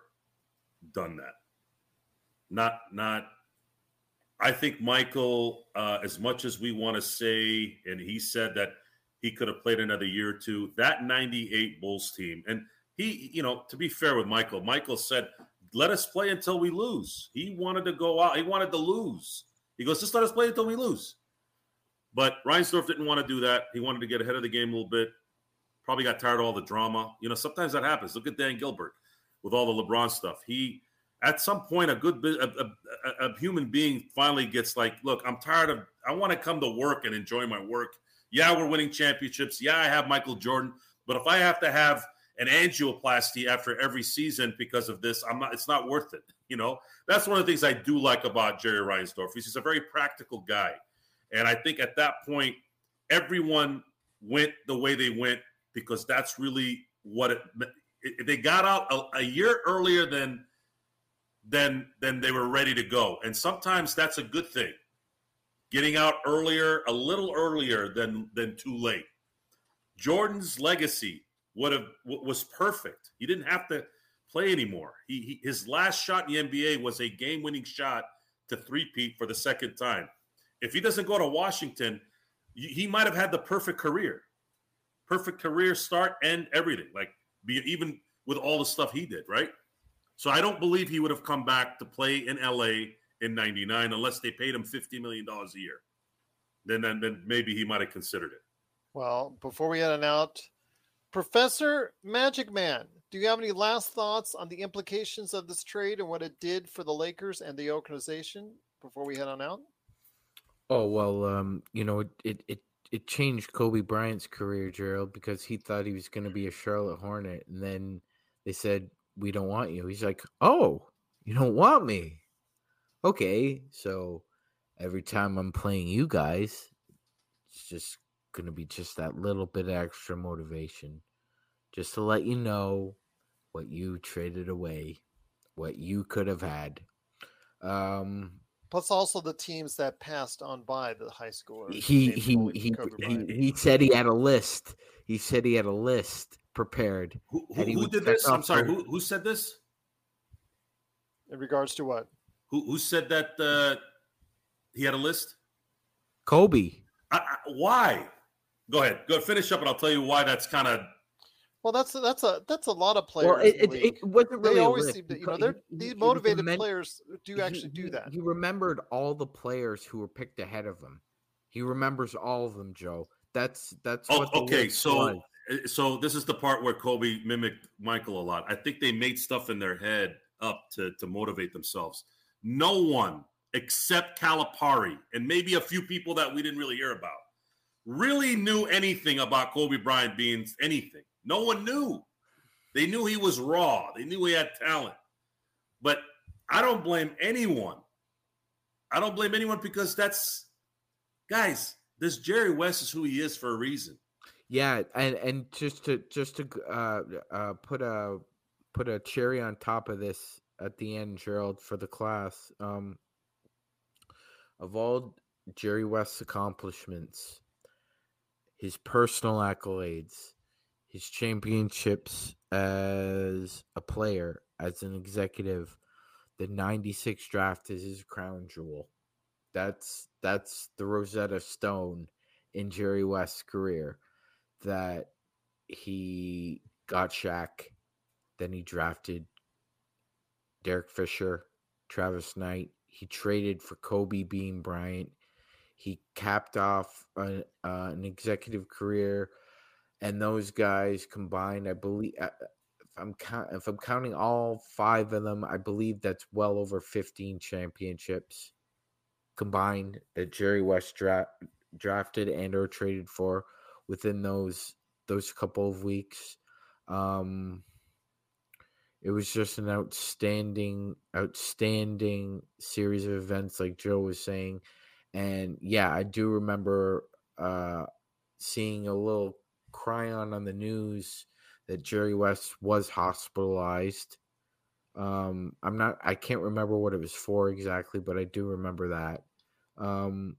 done that. Not not. I think Michael, uh, as much as we want to say, and he said that he could have played another year or two. That '98 Bulls team, and he, you know, to be fair with Michael, Michael said, "Let us play until we lose." He wanted to go out. He wanted to lose. He goes, "Just let us play until we lose." But Reinsdorf didn't want to do that. He wanted to get ahead of the game a little bit. Probably got tired of all the drama. You know, sometimes that happens. Look at Dan Gilbert with all the LeBron stuff. He, at some point, a good, a, a, a human being finally gets like, look, I'm tired of. I want to come to work and enjoy my work. Yeah, we're winning championships. Yeah, I have Michael Jordan. But if I have to have an angioplasty after every season because of this, I'm not. It's not worth it. You know, that's one of the things I do like about Jerry Reinsdorf. He's a very practical guy. And I think at that point, everyone went the way they went because that's really what it. it they got out a, a year earlier than than than they were ready to go, and sometimes that's a good thing. Getting out earlier, a little earlier than than too late. Jordan's legacy would have was perfect. He didn't have to play anymore. He, he his last shot in the NBA was a game-winning shot to three-peat for the second time if he doesn't go to Washington, he might have had the perfect career, perfect career start and everything. Like be even with all the stuff he did, right? So I don't believe he would have come back to play in LA in '99 unless they paid him fifty million dollars a year. Then, then, then maybe he might have considered it. Well, before we head on out, Professor Magic Man, do you have any last thoughts on the implications of this trade and what it did for the Lakers and the organization before we head on out? Oh well, um, you know, it, it it it changed Kobe Bryant's career, Gerald, because he thought he was going to be a Charlotte Hornet, and then they said we don't want you. He's like, oh, you don't want me? Okay, so every time I'm playing you guys, it's just going to be just that little bit extra motivation, just to let you know what you traded away, what you could have had. Um, Plus, also the teams that passed on by the high school. He he he, he, he said he had a list. He said he had a list prepared. Who, who, who did this? I'm sorry. Who, who said this? In regards to what? Who who said that uh, he had a list? Kobe. I, I, why? Go ahead. Go finish up, and I'll tell you why. That's kind of well, that's a, that's a that's a lot of players. Well, it, it, it, wasn't really. They always seem to, you know, they're these motivated players do actually he, do that. He remembered all the players who were picked ahead of him. He remembers all of them, Joe. That's that's. Oh, okay. So was. Eh, so this is the part where Kobe mimicked Michael a lot. I think they made stuff in their head up to to motivate themselves. No one except Calipari and maybe a few people that we didn't really hear about really knew anything about Kobe Bryant being anything. No one knew. They knew he was raw. They knew he had talent. But I don't blame anyone. I don't blame anyone because that's guys, this Jerry West is who he is for a reason. Yeah, and and just to just to uh, uh, put a put a cherry on top of this at the end, Gerald, for the class. Um, of all Jerry West's accomplishments, his personal accolades, his championships as a player, as an executive. The 96 draft is his crown jewel. That's that's the Rosetta Stone in Jerry West's career that he got Shaq, then he drafted Derek Fisher, Travis Knight. He traded for Kobe Bean Bryant. He capped off a, uh, an executive career and those guys combined, I believe, uh, if I'm count, if I'm counting all five of them, I believe that's well over 15 championships combined that Jerry West dra- drafted and or traded for within those those couple of weeks. Um, it was just an outstanding, outstanding series of events, like Joe was saying. And yeah, I do remember uh, seeing a little chyron on the news that Jerry West was hospitalized. Um, I'm not, I can't remember what it was for exactly, but I do remember that. Um,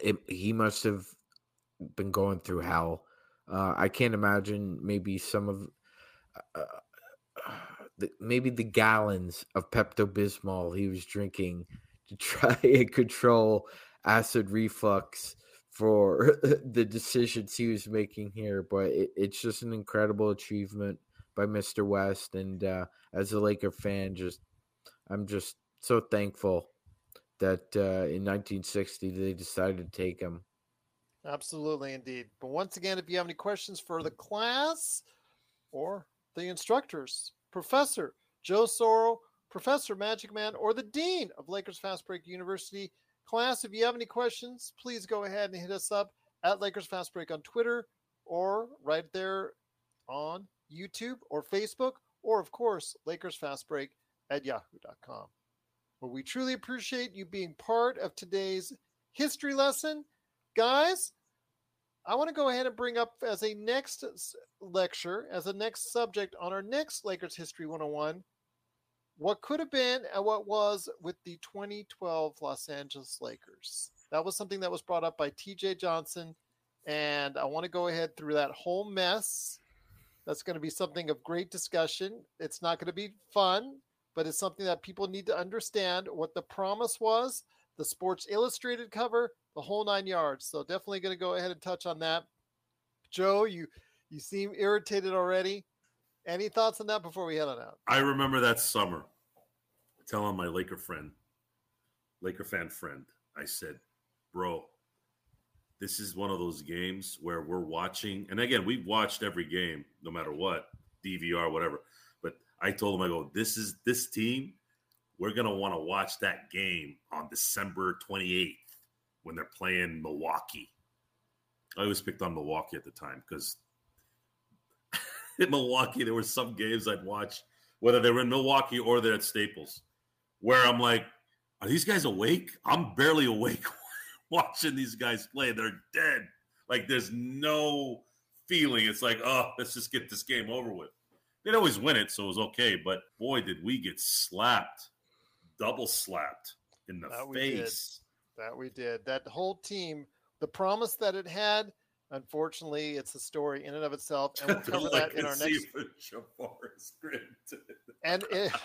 it, he must have been going through hell. Uh, I can't imagine maybe some of uh, the, maybe the gallons of Pepto Bismol he was drinking to try and control acid reflux for the decisions he was making here. But it, it's just an incredible achievement by Mr. West, and uh, as a Laker fan, just I'm just so thankful that uh, in 1960 they decided to take him. Absolutely, indeed. But once again, if you have any questions for the class or the instructors, Professor Joe Soro, Professor Magic Man, or the Dean of Lakers Fast Break University, class, if you have any questions, please go ahead and hit us up at Lakers Fast Break on Twitter or right there on YouTube or Facebook, or of course, Lakers Fast Break at yahoo.com. Well, we truly appreciate you being part of today's history lesson. Guys, I want to go ahead and bring up as a next lecture, as a next subject on our next Lakers History 101, what could have been and what was with the 2012 Los Angeles Lakers. That was something that was brought up by TJ Johnson. And I want to go ahead through that whole mess. That's going to be something of great discussion. It's not going to be fun, but it's something that people need to understand what the promise was, the Sports Illustrated cover, the whole nine yards. So definitely going to go ahead and touch on that. Joe, you you seem irritated already. Any thoughts on that before we head on out? I remember that summer telling my Laker friend, Laker fan friend, I said, bro, this is one of those games where we're watching. And again, we've watched every game, no matter what, DVR, whatever. But I told him, I go, this is this team. We're going to want to watch that game on December 28th when they're playing Milwaukee. I always picked on Milwaukee at the time because in Milwaukee, there were some games I'd watch, whether they were in Milwaukee or they're at Staples, where I'm like, are these guys awake? I'm barely awake watching these guys play. They're dead. Like there's no feeling. It's like, oh, let's just get this game over with. They'd always win it, so it was okay. But boy, did we get slapped, double slapped in the That face. We that we did. That whole team, the promise that it had, unfortunately, it's a story in and of itself, and we'll cover that in our next. And it,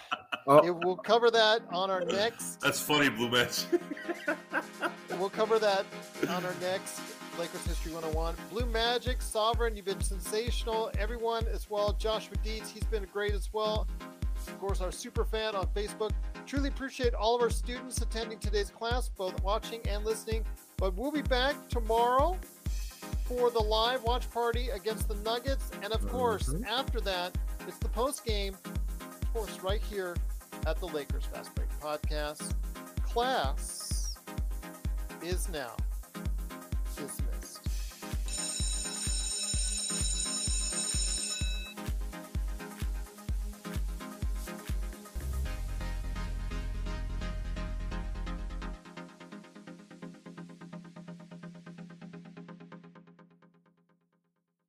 Oh. it, we'll cover that on our next. That's funny, Blue Match. We'll cover that on our next Lakers History 101. Blue Magic, Sovereign, you've been sensational. Everyone as well. Joshua Dietz, he's been great as well. Of course, our super fan on Facebook. Truly appreciate all of our students attending today's class, both watching and listening. But we'll be back tomorrow for the live watch party against the Nuggets. And of course, mm-hmm. after that, it's the post game, of course, right here at the Lakers Fast Break Podcast. Class is now dismissed.